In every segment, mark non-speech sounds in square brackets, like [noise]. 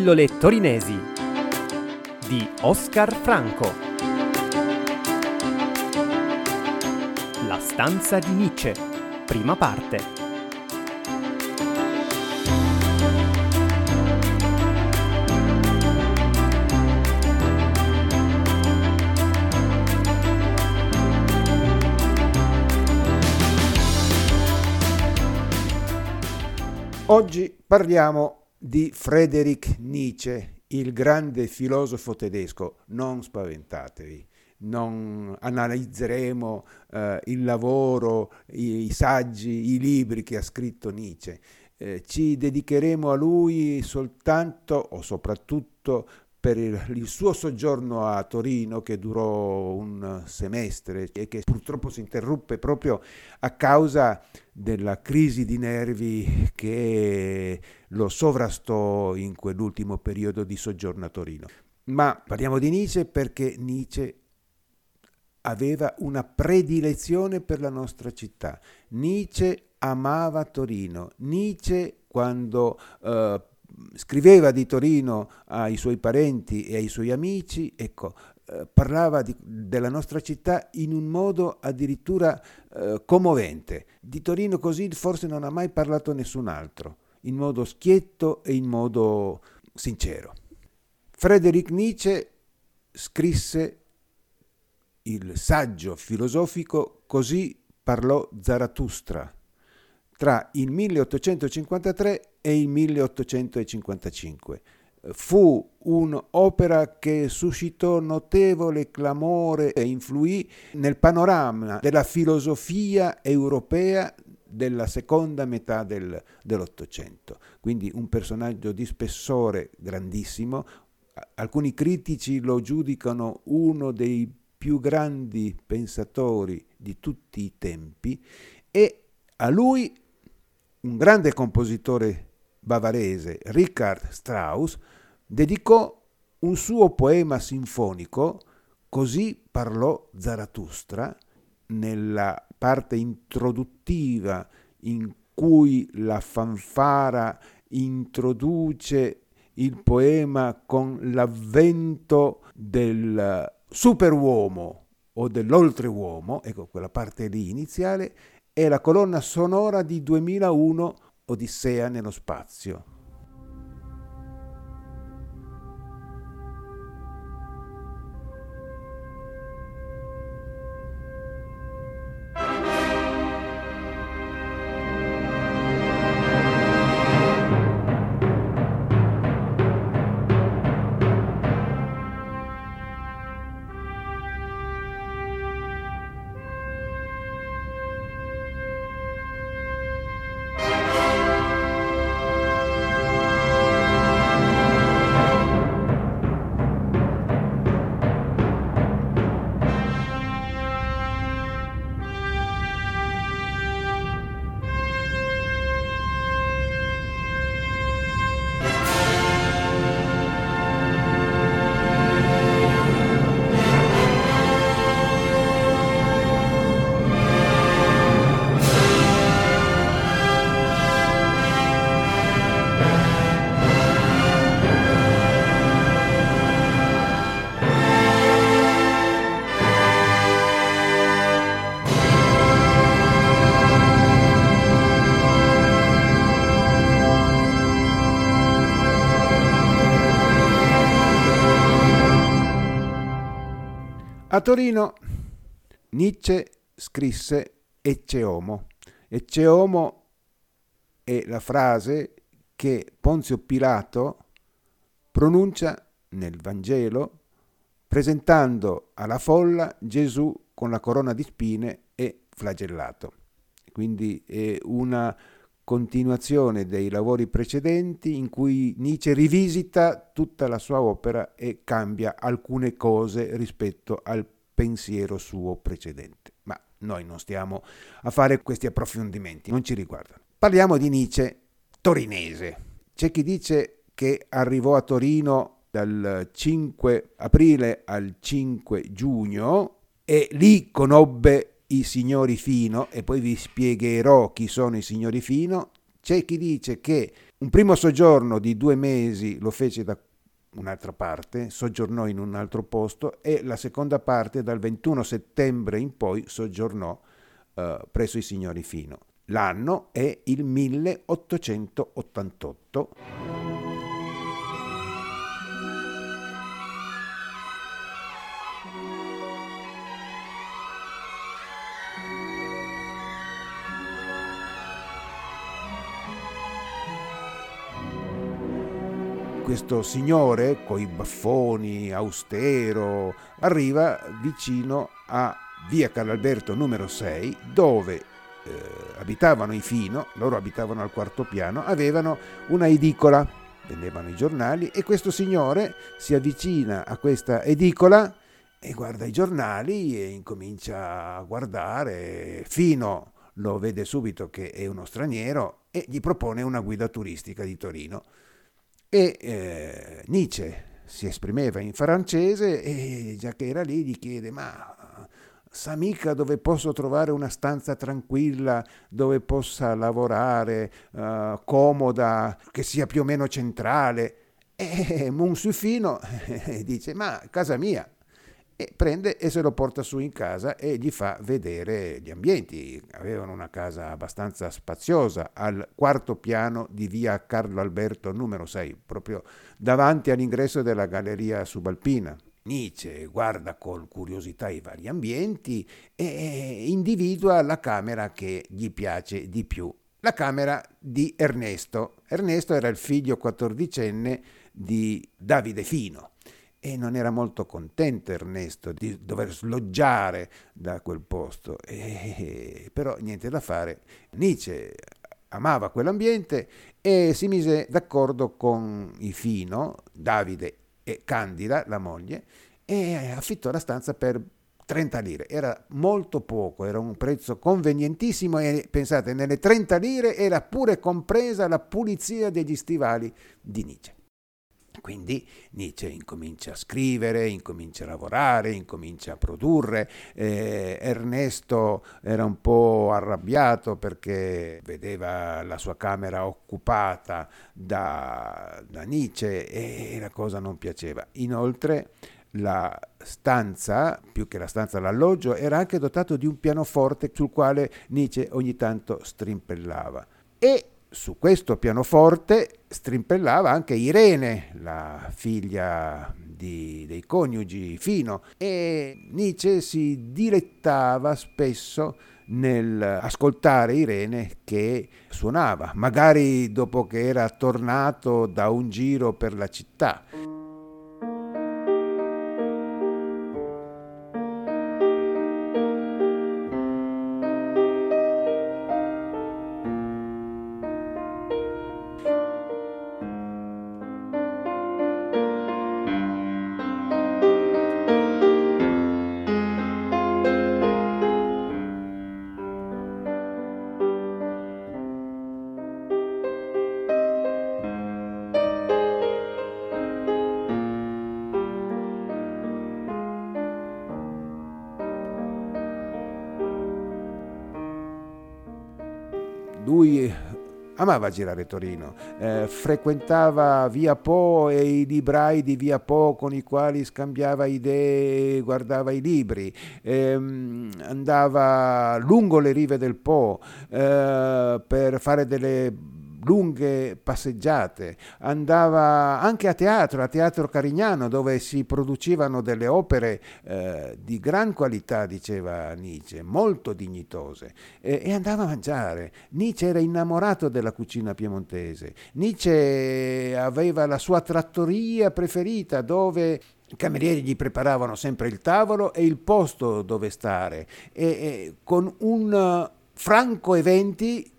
Pillole torinesi di Oscar Franco. La stanza di Nietzsche, prima parte. Oggi parliamo di Friedrich Nietzsche, il grande filosofo tedesco. Non spaventatevi, non analizzeremo eh, il lavoro, i, i, saggi, i libri che ha scritto Nietzsche. Eh, ci dedicheremo a lui soltanto o soprattutto per il, suo soggiorno a Torino che durò un semestre e che purtroppo si interruppe proprio a causa della crisi di nervi che lo sovrastò in quell'ultimo periodo di soggiorno a Torino. Ma parliamo di Nietzsche perché Nietzsche aveva una predilezione per la nostra città. Nietzsche amava Torino. Nietzsche quando eh, scriveva di Torino ai suoi parenti e ai suoi amici, ecco, eh, parlava di, della nostra città in un modo addirittura eh, commovente. Di Torino così forse non ha mai parlato nessun altro, in modo schietto e in modo sincero. Friedrich Nietzsche scrisse il saggio filosofico Così parlò Zarathustra tra il 1853 e il 1855. Fu un'opera che suscitò notevole clamore e influì nel panorama della filosofia europea della seconda metà del, dell'Ottocento. Quindi un personaggio di spessore grandissimo. Alcuni critici lo giudicano uno dei più grandi pensatori di tutti i tempi e a lui un grande compositore bavarese, Richard Strauss, dedicò un suo poema sinfonico, Così parlò Zarathustra, nella parte introduttiva in cui la fanfara introduce il poema con l'avvento del superuomo o dell'oltreuomo, ecco quella parte lì iniziale, è la colonna sonora di 2001 Odissea nello spazio. A Torino Nietzsche scrisse Ecce Homo. Ecce Homo è la frase che Ponzio Pilato pronuncia nel Vangelo presentando alla folla Gesù con la corona di spine e flagellato. Quindi è una continuazione dei lavori precedenti in cui Nietzsche rivisita tutta la sua opera e cambia alcune cose rispetto al pensiero suo precedente. Ma noi non stiamo a fare questi approfondimenti, non ci riguardano. Parliamo di Nietzsche torinese. C'è chi dice che arrivò a Torino dal 5 aprile al 5 giugno e lì conobbe i signori Fino, e poi vi spiegherò chi sono i signori Fino, c'è chi dice che Un primo soggiorno di due mesi lo fece da un'altra parte, soggiornò in un altro posto e la seconda parte dal 21 settembre in poi soggiornò eh, presso i signori Fino. L'anno è il 1888. Questo signore coi baffoni, austero, arriva vicino a via Carlalberto numero 6 dove eh, abitavano i Fino, loro abitavano al quarto piano, avevano una edicola, vendevano i giornali e questo signore si avvicina a questa edicola e guarda i giornali e incomincia a guardare, Fino lo vede subito che è uno straniero e gli propone una guida turistica di Torino. E eh, Nietzsche si esprimeva in francese e già che era lì gli chiede ma sa mica dove posso trovare una stanza tranquilla dove possa lavorare uh, comoda che sia più o meno centrale? E Monsifino [laughs] dice ma casa mia e prende e se lo porta su in casa e gli fa vedere gli ambienti. Avevano una casa abbastanza spaziosa al quarto piano di via Carlo Alberto numero 6, proprio davanti all'ingresso della galleria subalpina. Nietzsche guarda con curiosità i vari ambienti e individua la camera che gli piace di più, la camera di Ernesto. Ernesto era il figlio quattordicenne di Davide Fino e non era molto contento Ernesto di dover sloggiare da quel posto, e, però niente da fare. Nietzsche amava quell'ambiente e si mise d'accordo con i Fino, Davide e Candida, la moglie, e affittò la stanza per 30 lire. Era molto poco, era un prezzo convenientissimo e pensate, nelle 30 lire era pure compresa la pulizia degli stivali di Nietzsche. Quindi Nietzsche incomincia a scrivere, incomincia a lavorare, incomincia a produrre. Eh, Ernesto era un po' arrabbiato perché vedeva la sua camera occupata da, da Nietzsche e la cosa non piaceva. Inoltre la stanza, più che la stanza l'alloggio, era anche dotato di un pianoforte sul quale Nietzsche ogni tanto strimpellava. E su questo pianoforte strimpellava anche Irene, la figlia di, dei coniugi Fino, e Nietzsche si dilettava spesso nel ascoltare Irene che suonava, magari dopo che era tornato da un giro per la città. Lui amava girare Torino, eh, frequentava Via Po e i librai di Via Po con i quali scambiava idee, guardava i libri, ehm, andava lungo le rive del Po eh, per fare delle lunghe passeggiate, andava anche a teatro, a Teatro Carignano, dove si producevano delle opere eh, di gran qualità, diceva Nietzsche, molto dignitose, e, e, andava a mangiare. Nietzsche era innamorato della cucina piemontese, Nietzsche aveva la sua trattoria preferita dove i camerieri gli preparavano sempre il tavolo e il posto dove stare. E, e con un franco eventi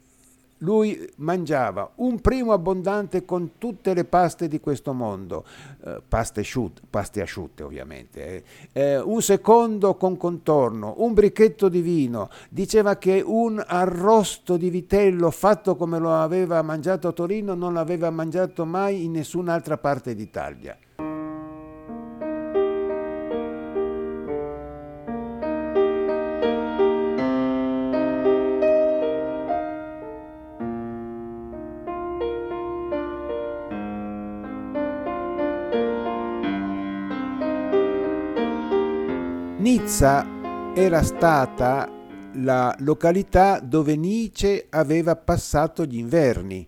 lui mangiava un primo abbondante con tutte le paste di questo mondo, eh, paste, asciutte, paste asciutte ovviamente, eh. Eh, un secondo con contorno, un bricchetto di vino, diceva che un arrosto di vitello fatto come lo aveva mangiato a Torino non l'aveva mangiato mai in nessun'altra parte d'Italia. Nizza era stata la località dove Nietzsche aveva passato gli inverni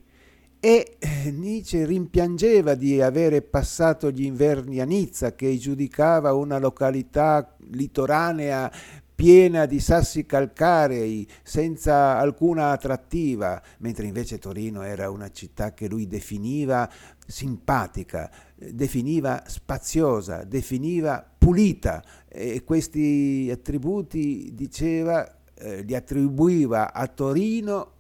e eh, Nietzsche rimpiangeva di avere passato gli inverni a Nizza, che giudicava una località litoranea piena di sassi calcarei, senza alcuna attrattiva, mentre invece Torino era una città che lui definiva simpatica, definiva spaziosa, definiva pulita e questi attributi diceva eh, li attribuiva a Torino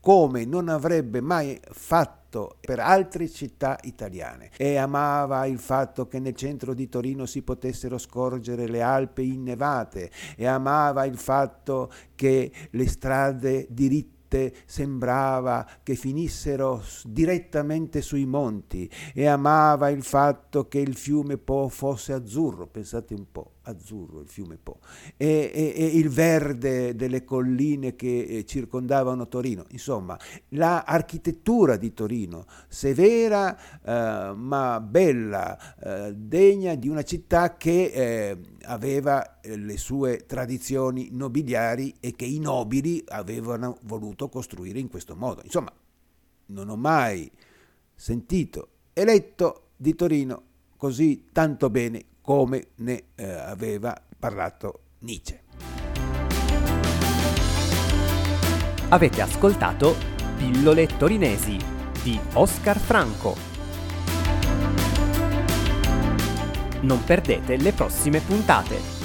come non avrebbe mai fatto per altre città italiane. E amava il fatto che nel centro di Torino si potessero scorgere le Alpi innevate e amava il fatto che le strade diritte sembrava che finissero direttamente sui monti e amava il fatto che il fiume Po fosse azzurro, pensate un po' azzurro, il fiume Po, e, e, e, il verde delle colline che eh, circondavano Torino. Insomma, l'architettura di Torino, severa eh, ma bella, eh, degna di una città che eh, aveva eh, le sue tradizioni nobiliari e che i nobili avevano voluto costruire in questo modo. Insomma, non ho mai sentito eletto di Torino così tanto bene come ne eh, aveva parlato Nietzsche. Avete ascoltato Pillole torinesi di Oscar Franco. Non perdete le prossime puntate.